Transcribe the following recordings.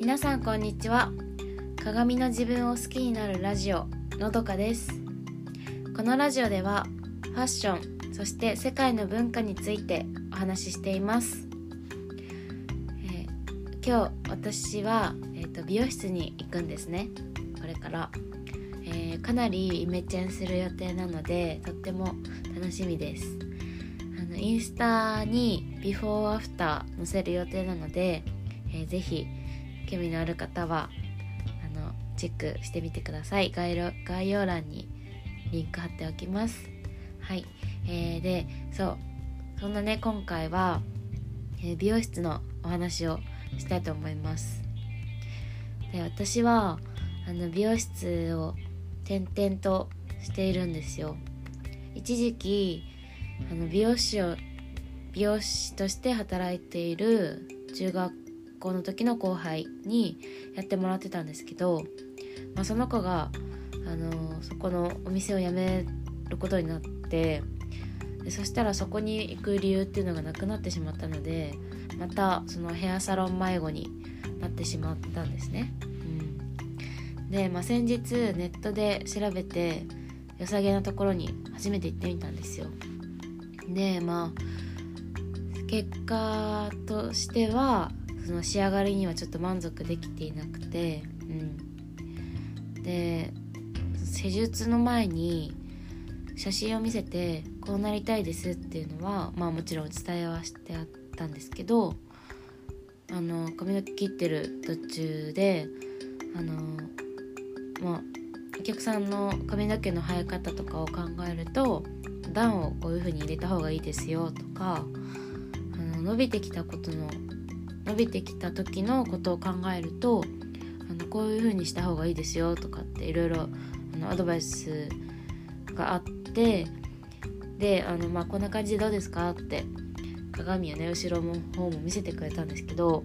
皆さんこんにちは。鏡の自分を好きになるラジオのどかです。このラジオではファッションそして世界の文化についてお話ししています、えー、今日私は、えーと、美容室に行くんですね。これから、えー、かなりイメチェンする予定なのでとっても楽しみです。あのインスタにビフォーアフター載せる予定なので、えー、ぜひ興味のある方はあのチェックしてみてください。概要概要欄にリンク貼っておきます。はい、えー、でそう。そんなね今回は、え、美容室のお話をしたいと思います。で私はあの美容室を転々としているんですよ。一時期あの美容師を美容師として働いている中学校の時の後輩にやってもらってたんですけど、まあ、その子が、あのそこのお店を辞めることになってでそしたらそこに行く理由っていうのがなくなってしまったのでまたそのヘアサロン迷子になってしまったんですね。うん、で、まあ、先日ネットで調べて良さげなところに初めて行ってみたんですよ。でまあ結果としてはその仕上がりにはちょっと満足できていなくて、うん、で施術の前に写真を見せてこうなりたいですっていうのはまあもちろんお伝えはしてあったんですけどあの髪の毛切ってる途中であのまあお客さんの髪の毛の生え方とかを考えると段をこういう風に入れた方がいいですよとかあの伸びてきたことの伸びてきた時のことを考えるとあのこういう風にした方がいいですよとかっていろいろアドバイスがあってであの、まあ、こんな感じでどうですかって鏡をね後ろの方も見せてくれたんですけど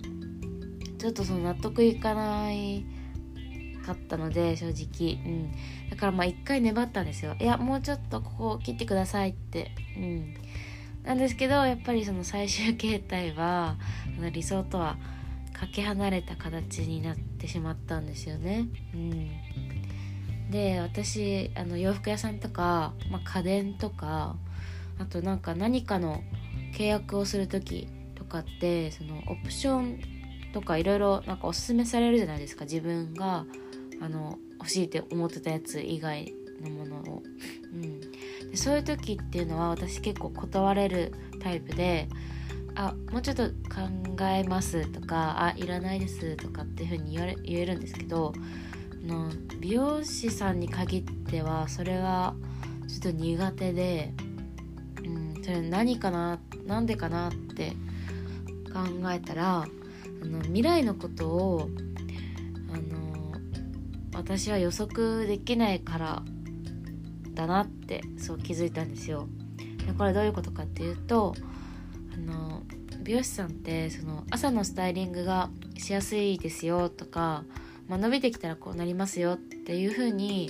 ちょっとその納得いかないかったので正直、うん、だからまあ一回粘ったんですよ。いやもうちょっとここ切ってくださいって、うん、なんですけどやっぱりその最終形態は理想とはかけ離れた形になってしまったんですよね。うん、で私あの洋服屋さんとか、まあ、家電とかあとなんか何かの契約をする時とかってそのオプションとかいろいろなんかおすすめされるじゃないですか自分があの欲しいって思ってたやつ以外のものを。うんでそういう時っていうのは私結構断れるタイプであもうちょっと考えますとかあいらないですとかっていう風に言われ言えるんですけどの美容師さんに限ってはそれがちょっと苦手で、うん、それ何かななんでかなって考えたらあの未来のことをあの私は予測できないからだなってそう気づいたんですよ。でこれどういうことかっていうとあの美容師さんってその朝のスタイリングがしやすいですよとか、まあ、伸びてきたらこうなりますよっていう風に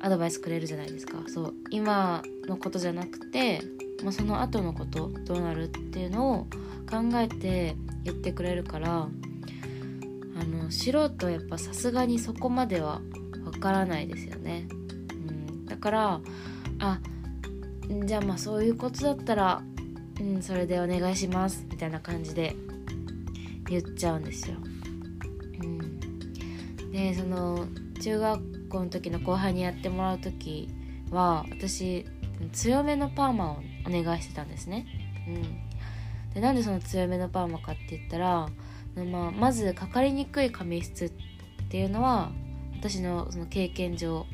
アドバイスくれるじゃないですか。そう今のことじゃなくて、まあ、その後のことどうなるっていうのを考えて言ってくれるからあの素人はやっぱさすがにそこまではわからないですよね。からあじゃあまあそういうことだったらうんそれでお願いしますみたいな感じで言っちゃうんですよ。うん、でその中学校の時の後輩にやってもらう時は私強めのパーマをお願いしてたんですね。うん、でなんでその強めのパーマかって言ったら、まあ、まずかかりにくい髪質っていうのは私のその経験上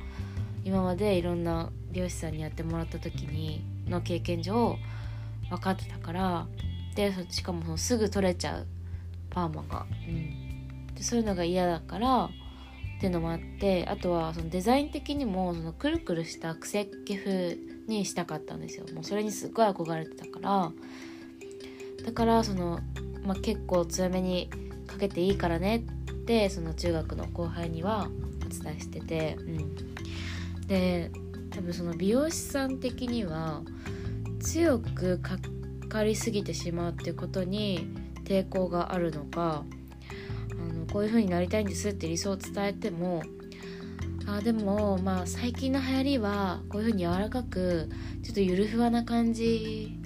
今までいろんな美容師さんにやってもらった時にの経験上分かってたからでしかもそのすぐ取れちゃうパーマが、うん、でそういうのが嫌だからっていうのもあってあとはそのデザイン的にもそのくるくるした癖っ気風にしたかったんですよ。もうそれにすっごい憧れてたから。だからその、まあ、結構強めにかけていいからねってその中学の後輩にはお伝えしてて、うん、で多分その美容師さん的には強くかかりすぎてしまうっていうことに抵抗があるのかあのこういう風になりたいんですって理想を伝えてもあでもまあ最近の流行りはこういう風に柔らかくちょっとゆるふわな感じ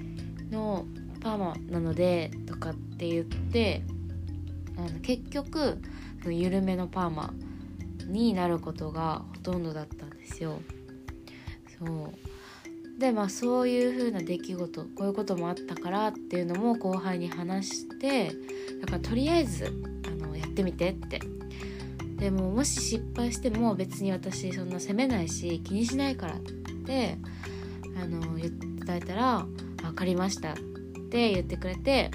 のパーマなのでとかって言ってあの結局緩めのパーマになることがほとんどだったんですよ。そうでまあそういう風な出来事こういうこともあったからっていうのも後輩に話してだからとりあえずあのやってみてってでももし失敗しても別に私そんな責めないし気にしないからってあの伝えたら「分かりました」って言ってくれて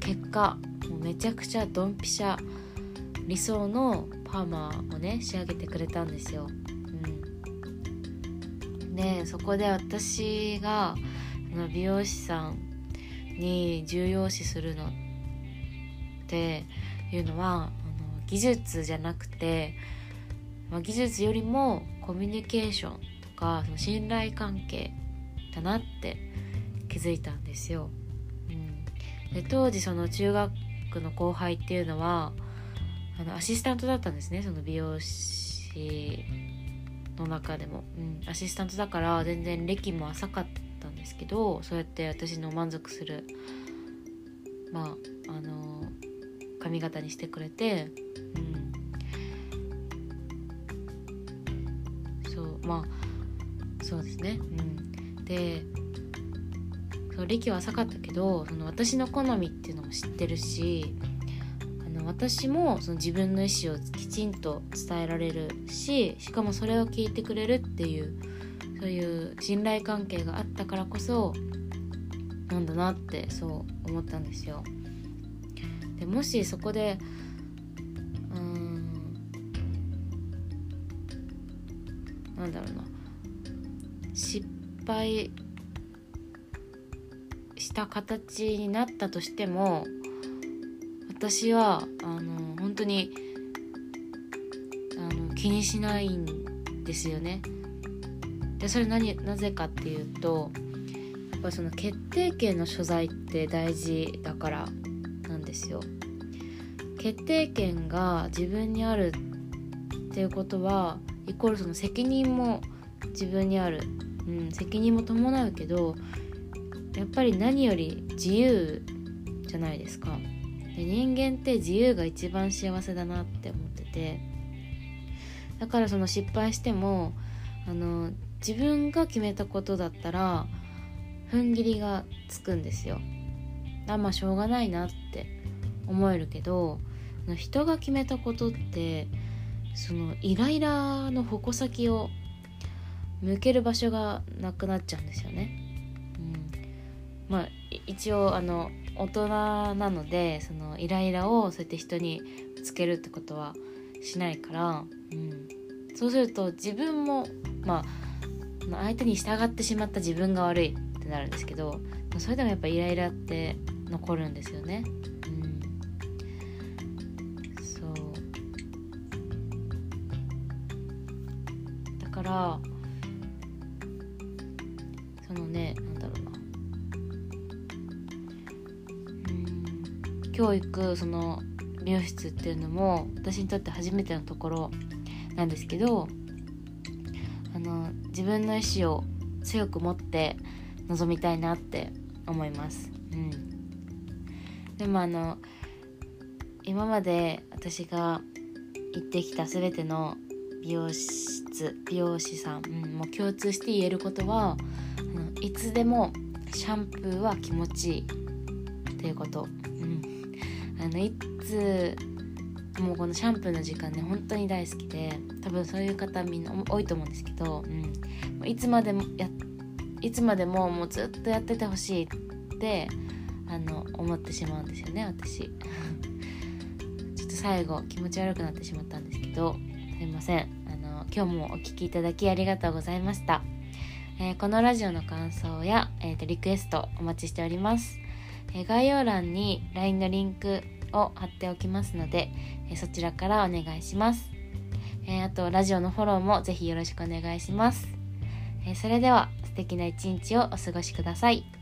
結果もうめちゃくちゃドンピシャ理想のパーマをね仕上げてくれたんですよ。うん、でそこで私が美容師さんに重要視するのっていうのはあの技術じゃなくて、まあ、技術よりもコミュニケーションとかその信頼関係だなって気づいたんですよ。うん、で当時その中学の後輩っていうのはあのアシスタントだったんですねその美容師の中でも、うん、アシスタントだから全然歴も浅かったんですけどそうやって私の満足するまああの髪型にしてくれて、うん、そうまあそうですね。うん。でそう歴は浅かったけどその私の好みっていうのも知ってるし私もその自分の意思をきちんと伝えられるししかもそれを聞いてくれるっていうそういう信頼関係があったからこそなんだなってそう思ったんですよ。でもしそこでうんなんだろうな失敗した形になったとしても私はあの本当にあの気にしないんですよね。でそれ何なぜかっていうとやっぱその決定権の所在って大事だからなんですよ。決定権が自分にあるっていうことはイコールその責任も自分にある、うん、責任も伴うけどやっぱり何より自由じゃないですか。人間って自由が一番幸せだなって思ってて。だからその失敗してもあの自分が決めたことだったら踏ん切りがつくんですよ。あまあしょうがないなって思えるけど人が決めたことってそのイライラの矛先を向ける場所がなくなっちゃうんですよね。うん、まあ一応あの大人なのでそのイライラをそうやって人にぶつけるってことはしないから、うん、そうすると自分もまあ相手に従ってしまった自分が悪いってなるんですけどそれでもやっぱイライラって残るんですよね。うん、そう。だからそのね教育その美容室っていうのも私にとって初めてのところなんですけどあの自分の意思を強く持って臨みたいなって思います。うん、でもあの今まで私が行ってきた全ての美容室美容師さん、うん、もう共通して言えることは、うん、いつでもシャンプーは気持ちいいっていうこと。あのいつもうこのシャンプーの時間ね本当に大好きで多分そういう方みんな多いと思うんですけど、うん、いつまでもやいつまでももうずっとやっててほしいってあの思ってしまうんですよね私。ちょっと最後気持ち悪くなってしまったんですけどすいません。あの今日もお聴きいただきありがとうございました、えー、このラジオの感想や、えーとリクエストお待ちしております。概要欄に LINE のリンクを貼っておきますので、えそちらからお願いします、えあとラジオのフォローもぜひよろしくお願いします、えそれでは素敵な一日をお過ごしください。